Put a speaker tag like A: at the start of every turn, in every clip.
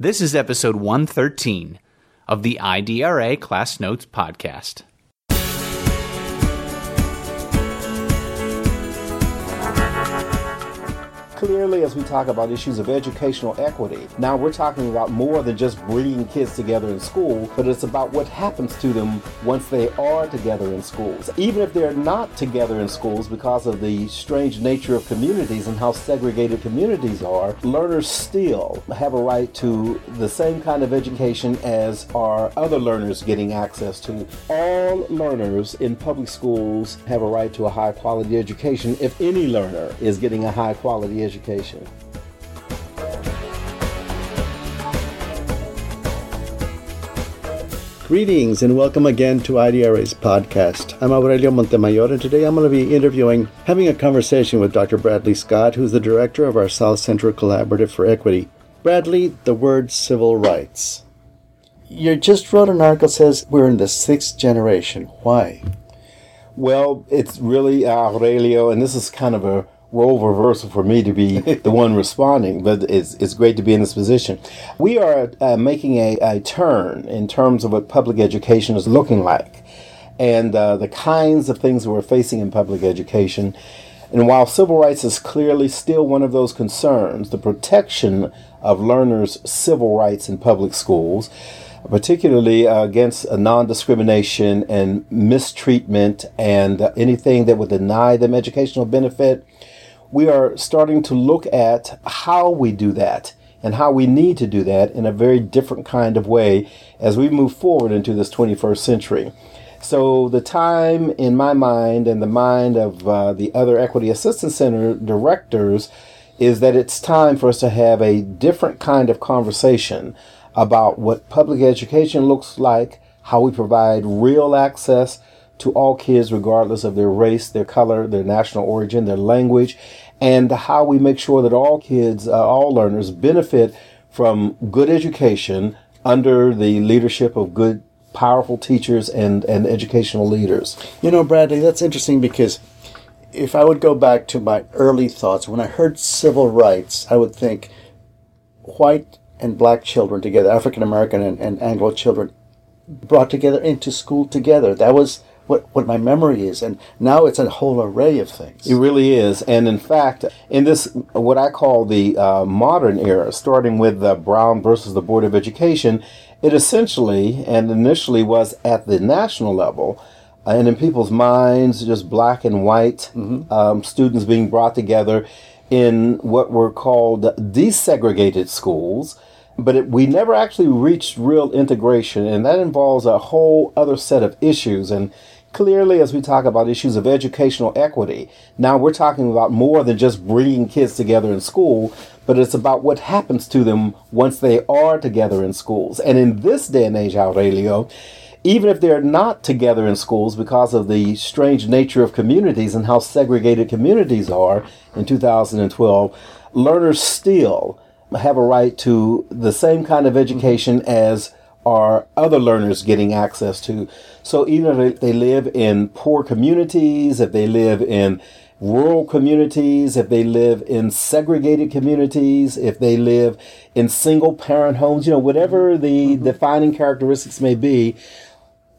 A: This is episode 113 of the IDRA Class Notes Podcast.
B: Clearly as we talk about issues of educational equity. Now we're talking about more than just bringing kids together in school, but it's about what happens to them once they are together in schools. Even if they're not together in schools because of the strange nature of communities and how segregated communities are, learners still have a right to the same kind of education as are other learners getting access to. All learners in public schools have a right to a high quality education if any learner is getting a high quality education education.
C: Greetings and welcome again to IDRA's podcast. I'm Aurelio Montemayor and today I'm going to be interviewing, having a conversation with Dr. Bradley Scott, who's the director of our South Central Collaborative for Equity. Bradley, the word civil rights. You just wrote an article says we're in the sixth generation. Why?
B: Well, it's really uh, Aurelio, and this is kind of a role reversal for me to be the one responding, but it's, it's great to be in this position. We are uh, making a, a turn in terms of what public education is looking like and uh, the kinds of things that we're facing in public education. And while civil rights is clearly still one of those concerns, the protection of learners' civil rights in public schools, particularly uh, against non discrimination and mistreatment and uh, anything that would deny them educational benefit, we are starting to look at how we do that and how we need to do that in a very different kind of way as we move forward into this 21st century. So, the time in my mind and the mind of uh, the other Equity Assistance Center directors is that it's time for us to have a different kind of conversation about what public education looks like, how we provide real access to all kids, regardless of their race, their color, their national origin, their language, and how we make sure that all kids, uh, all learners benefit from good education under the leadership of good, powerful teachers and, and educational leaders.
C: You know, Bradley, that's interesting because if I would go back to my early thoughts, when I heard civil rights, I would think white and black children together, African American and, and Anglo children brought together into school together. That was what, what my memory is. And now it's a whole array of things.
B: It really is. And in fact, in this, what I call the uh, modern era, starting with uh, Brown versus the Board of Education, it essentially and initially was at the national level. And in people's minds, just black and white mm-hmm. um, students being brought together in what were called desegregated schools but it, we never actually reached real integration, and that involves a whole other set of issues. And clearly as we talk about issues of educational equity. Now we're talking about more than just bringing kids together in school, but it's about what happens to them once they are together in schools. And in this day and age, Aurelio, even if they're not together in schools because of the strange nature of communities and how segregated communities are in 2012, learners still have a right to the same kind of education as are other learners getting access to. So even if they live in poor communities, if they live in rural communities, if they live in segregated communities, if they live in single parent homes, you know, whatever the mm-hmm. defining characteristics may be,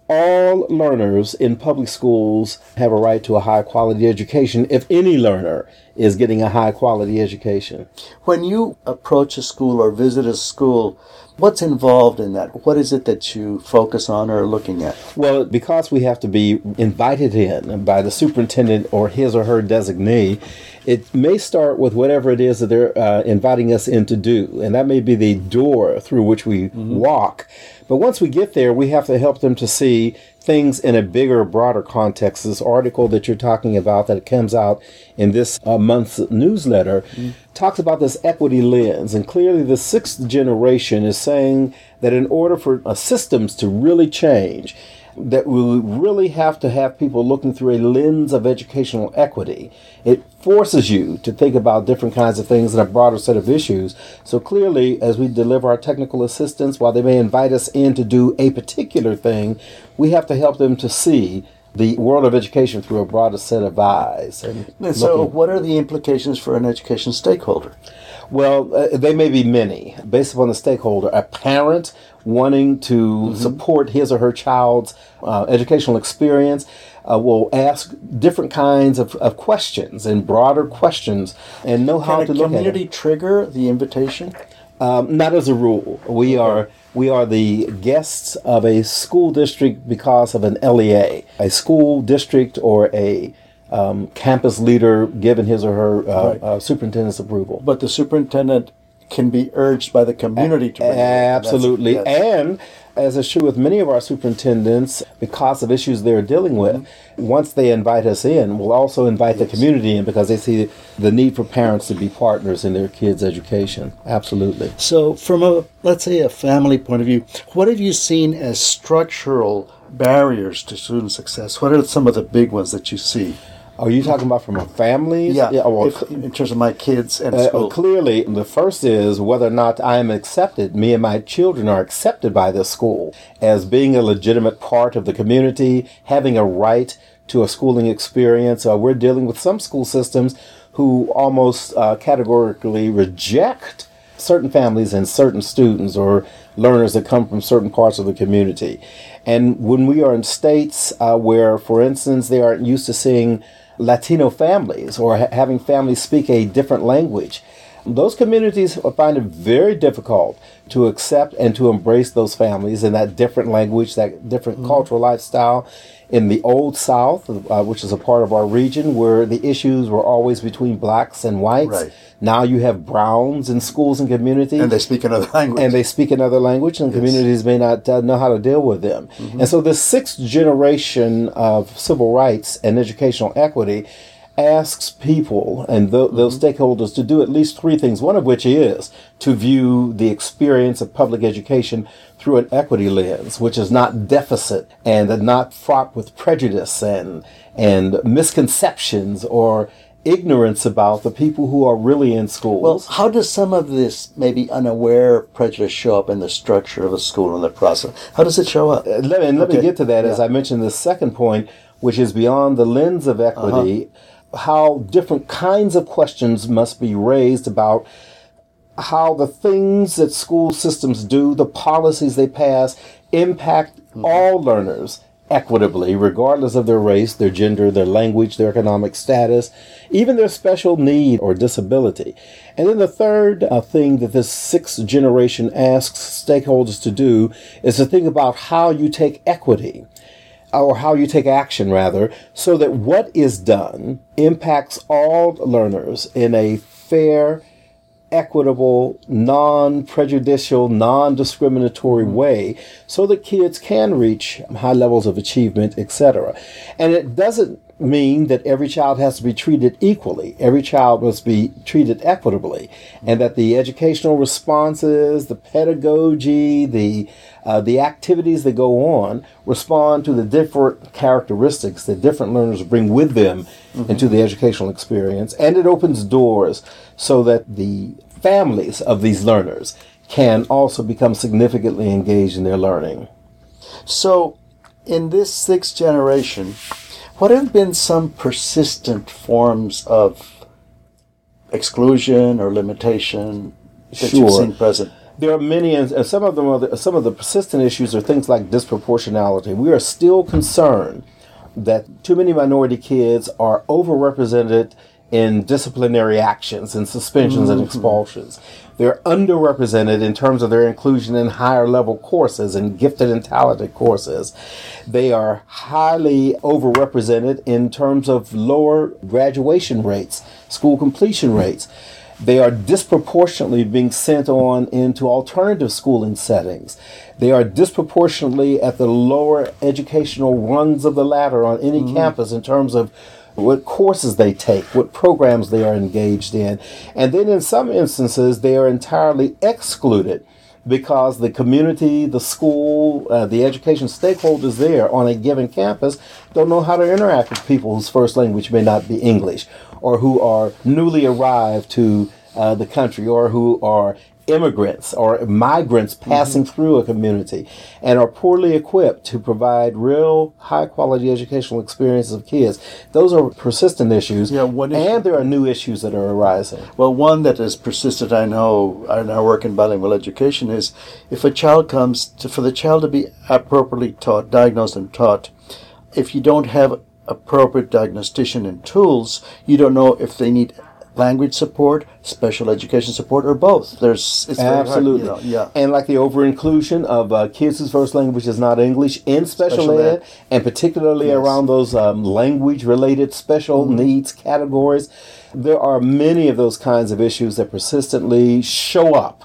B: all learners in public schools have a right to a high quality education if any learner is getting a high quality education.
C: When you approach a school or visit a school, What's involved in that? What is it that you focus on or are looking at?
B: Well, because we have to be invited in by the superintendent or his or her designee, it may start with whatever it is that they're uh, inviting us in to do. And that may be the door through which we mm-hmm. walk. But once we get there, we have to help them to see things in a bigger, broader context. This article that you're talking about that comes out in this uh, month's newsletter mm-hmm. talks about this equity lens. And clearly, the sixth generation is saying that in order for uh, systems to really change, that we really have to have people looking through a lens of educational equity. It forces you to think about different kinds of things and a broader set of issues. So clearly, as we deliver our technical assistance, while they may invite us in to do a particular thing, we have to help them to see the world of education through a broader set of eyes.
C: And, so, looking. what are the implications for an education stakeholder?
B: Well, uh, they may be many, based upon the stakeholder. A parent wanting to support his or her child's uh, educational experience uh, will ask different kinds of, of questions and broader questions and know how
C: Can
B: to
C: a
B: look at
C: community trigger the invitation?
B: Um, not as a rule. We are we are the guests of a school district because of an LEA, a school district or a um, campus leader given his or her uh,
C: Right.
B: uh, superintendent's approval.
C: But the superintendent can be urged by the community to bring it. That's-
B: Absolutely. And as is true with many of our superintendents, because of issues they're dealing with,
C: Mm-hmm.
B: once they invite us in, we'll also invite the community in because they see the need for parents to be partners in their kids' education. Absolutely.
C: So, from a let's say a family point of view, what have you seen as structural barriers to student success? What are some of the big ones that you see?
B: Are you talking about from a family?
C: Yeah,
B: well,
C: if, in terms of my kids and
B: Uh,
C: school.
B: clearly, the first is whether or not I am accepted, me and my children are accepted by this school as being a legitimate part of the community, having a right to a schooling experience. Uh, we're dealing with some school systems who almost uh, categorically reject certain families and certain students or learners that come from certain parts of the community. And when we are in states uh, where, for instance, they aren't used to seeing Latino families or ha- having families speak a different language, those communities find it very difficult to accept and to embrace those families in that different language, that different mm-hmm. cultural lifestyle. In the Old South, uh, which is a part of our region, where the issues were always between blacks and whites,
C: Right.
B: now you have browns in schools and communities
C: and they speak another language.
B: and they speak another language, and communities may not uh, know how to deal with them. And so, this sixth generation of civil rights and educational equity asks people and tho- those stakeholders to do at least three things. One of which is to view the experience of public education through an equity lens, which is not deficit and not fraught with prejudice and and misconceptions or ignorance about the people who are really in schools.
C: well, how does some of this maybe unaware prejudice show up in the structure of a school and the process? How does it show up?
B: Uh, let, and let me get to that as I mentioned the second point, which is beyond the lens of equity, how different kinds of questions must be raised about how the things that school systems do, the policies they pass, impact all learners equitably, regardless of their race, their gender, their language, their economic status, even their special need or disability. And then the third uh, thing that this sixth generation asks stakeholders to do is to think about how you take equity or how you take action rather, so that what is done impacts all learners in a fair, equitable, non prejudicial, non discriminatory mm-hmm. way so that kids can reach high levels of achievement, etc. And it doesn't mean that every child has to be treated equally. Every child must be treated equitably, and that the educational responses, the pedagogy, the uh, the activities that go on respond to the different characteristics that different learners bring with them into the educational experience, and it opens doors so that the families of these learners can also become significantly engaged in their learning.
C: So, in this sixth generation, what have been some persistent forms of exclusion or limitation that you've seen present?
B: There are many, and and some of them are the, some of the persistent issues are things like disproportionality. We are still concerned that too many minority kids are overrepresented in disciplinary actions and suspensions and mm-hmm. expulsions. They're underrepresented in terms of their inclusion in higher level courses and gifted and talented courses. They are highly overrepresented in terms of lower graduation rates, school completion rates. They are disproportionately being sent on into alternative schooling settings. They are disproportionately at the lower educational rungs of the ladder on any mm-hmm. campus in terms of what courses they take, what programs they are engaged in. And then in some instances, they are entirely excluded because the community, the school, uh, the education stakeholders there on a given campus don't know how to interact with people whose first language may not be English or who are newly arrived to uh, the country or who are immigrants or migrants passing
C: Mm-hmm.
B: through a community and are poorly equipped to provide real high quality educational experiences of kids. Those are persistent issues.
C: Yeah, one issue-
B: and there are new issues that are arising.
C: Well, one that has persisted, I know, in our work in bilingual education is if a child comes to, for the child to be appropriately taught, diagnosed and taught, if you don't have appropriate diagnostician and tools, you don't know if they need language support, special education support, or both. There's it's very hard, you
B: Absolutely.
C: know, yeah.
B: And like the over inclusion of uh, kids whose first language is not English in special,
C: Special
B: ed,
C: ed.
B: and particularly
C: Yes.
B: around those um, language related special
C: Mm-hmm.
B: needs categories. There are many of those kinds of issues that persistently show up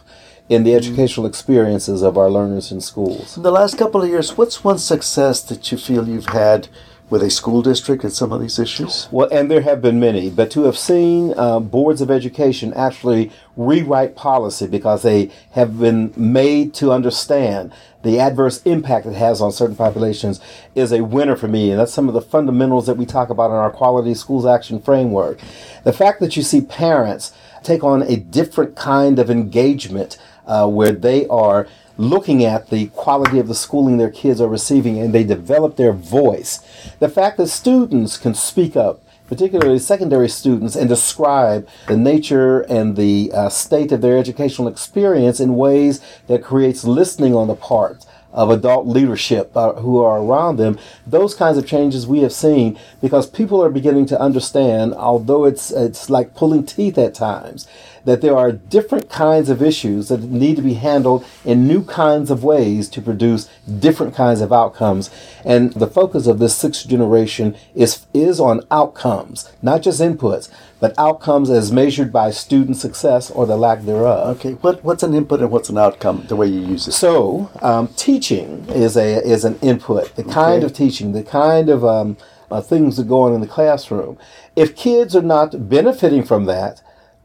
B: in
C: Mm-hmm.
B: the educational experiences of our learners in schools.
C: In the last couple of years, what's one success that you feel you've had with a school district and some of these issues?
B: Well, and there have been many, but to have seen uh, boards of education actually rewrite policy because they have been made to understand the adverse impact it has on certain populations is a winner for me. And that's some of the fundamentals that we talk about in our Quality Schools Action Framework. The fact that you see parents take on a different kind of engagement uh, where they are looking at the quality of the schooling their kids are receiving and they develop their voice. The fact that students can speak up, particularly secondary students, and describe the nature and the uh, state of their educational experience in ways that creates listening on the part of adult leadership uh, who are around them. Those kinds of changes we have seen because people are beginning to understand, although it's it's like pulling teeth at times, that there are different kinds of issues that need to be handled in new kinds of ways to produce different kinds of outcomes. And the focus of this sixth generation is is on outcomes, not just inputs, but outcomes as measured by student success or the lack thereof.
C: Okay, what, what's an input and what's an outcome, the way you use it?
B: So, um, teaching is a is an input. The kind
C: Okay.
B: of teaching, the kind of um, uh, things that go on in the classroom. If kids are not benefiting from that,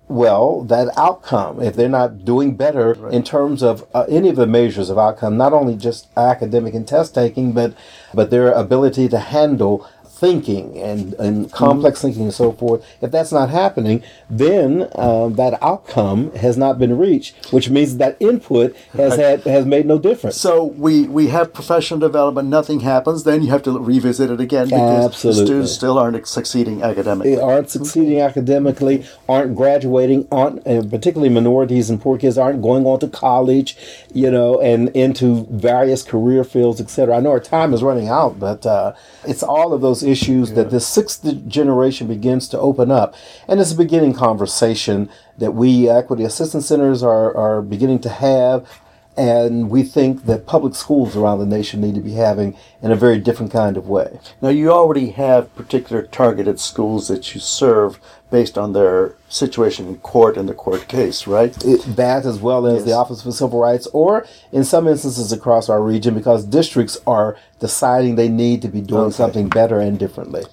B: well, that outcome, if they're not doing better in terms of uh, any of the measures of outcome, not only just academic and test taking, but but their ability to handle thinking and, and complex thinking and so forth, if that's not happening, then um, that outcome has not been reached, which means that input has had has made no difference.
C: So we, we have professional development, nothing happens, then you have to revisit it again because
B: Absolutely.
C: the students still aren't succeeding academically.
B: They aren't succeeding academically, aren't graduating, aren't and particularly minorities and poor kids aren't going on to college, you know, and into various career fields, etc. I know our time is running out, but uh, it's all of those issues that the sixth generation begins to open up, and it's a beginning conversation that we equity assistance centers are are beginning to have. And we think that public schools around the nation need to be having in a very different kind of way.
C: Now you already have particular targeted schools that you serve based on their situation in court and the court case, right?
B: it, that as well as the Office for Civil Rights, or in some instances across our region, because districts are deciding they need to be doing
C: Okay.
B: something better and differently.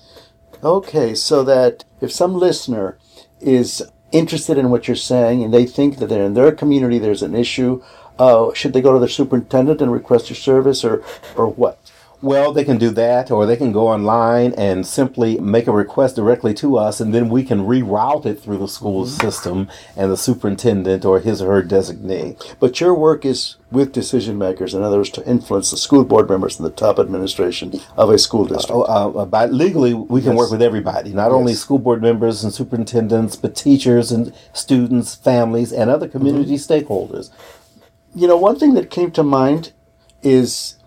C: Okay, so that if some listener is interested in what you're saying and they think that in their community there's an issue, uh, should they go to their superintendent and request your service or, or what?
B: Well, they can do that, or they can go online and simply make a request directly to us, and then we can reroute it through the school system and the superintendent or his or her designee.
C: But your work is with decision makers, in other words, to influence the school board members and the top administration of a school district.
B: Oh, uh, by legally, we can
C: Yes.
B: work with everybody, not only school board members and superintendents, but teachers and students, families, and other community stakeholders.
C: You know, one thing that came to mind is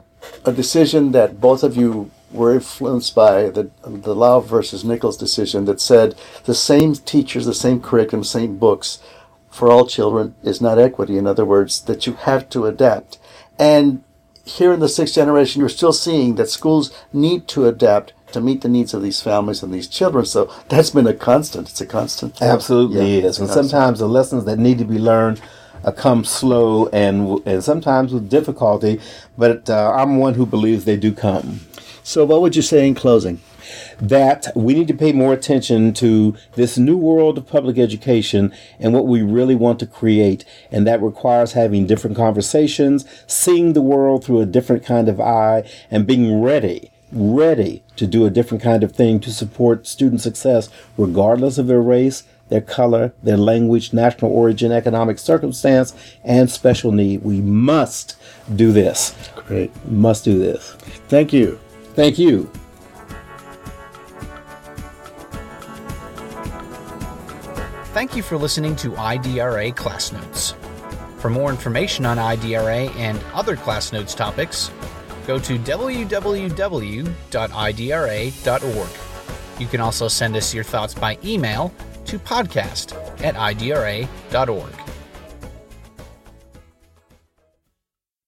C: a decision that both of you were influenced by the the Lau versus Nichols decision that said the same teachers, the same curriculum, same books for all children is not equity. In other words, that you have to adapt. And here in the sixth generation, you're still seeing that schools need to adapt to meet the needs of these families and these children. So that's been a constant. It's a constant.
B: Absolutely
C: Yeah,
B: is. And
C: constant.
B: sometimes the lessons that need to be learned uh, come slow and and sometimes with difficulty. But uh, I'm one who believes they do come.
C: So, what would you say in closing?
B: That we need to pay more attention to this new world of public education and what we really want to create, and that requires having different conversations, seeing the world through a different kind of eye, and being ready ready to do a different kind of thing to support student success, regardless of their race, their color, their language, national origin, economic circumstance, and special need. We must do this.
C: Great.
B: Must do this.
C: Thank you.
B: Thank you.
A: Thank you for listening to IDRA Class Notes. For more information on IDRA and other Class Notes topics, go to www.idra.org. You can also send us your thoughts by email to podcast at idra.org.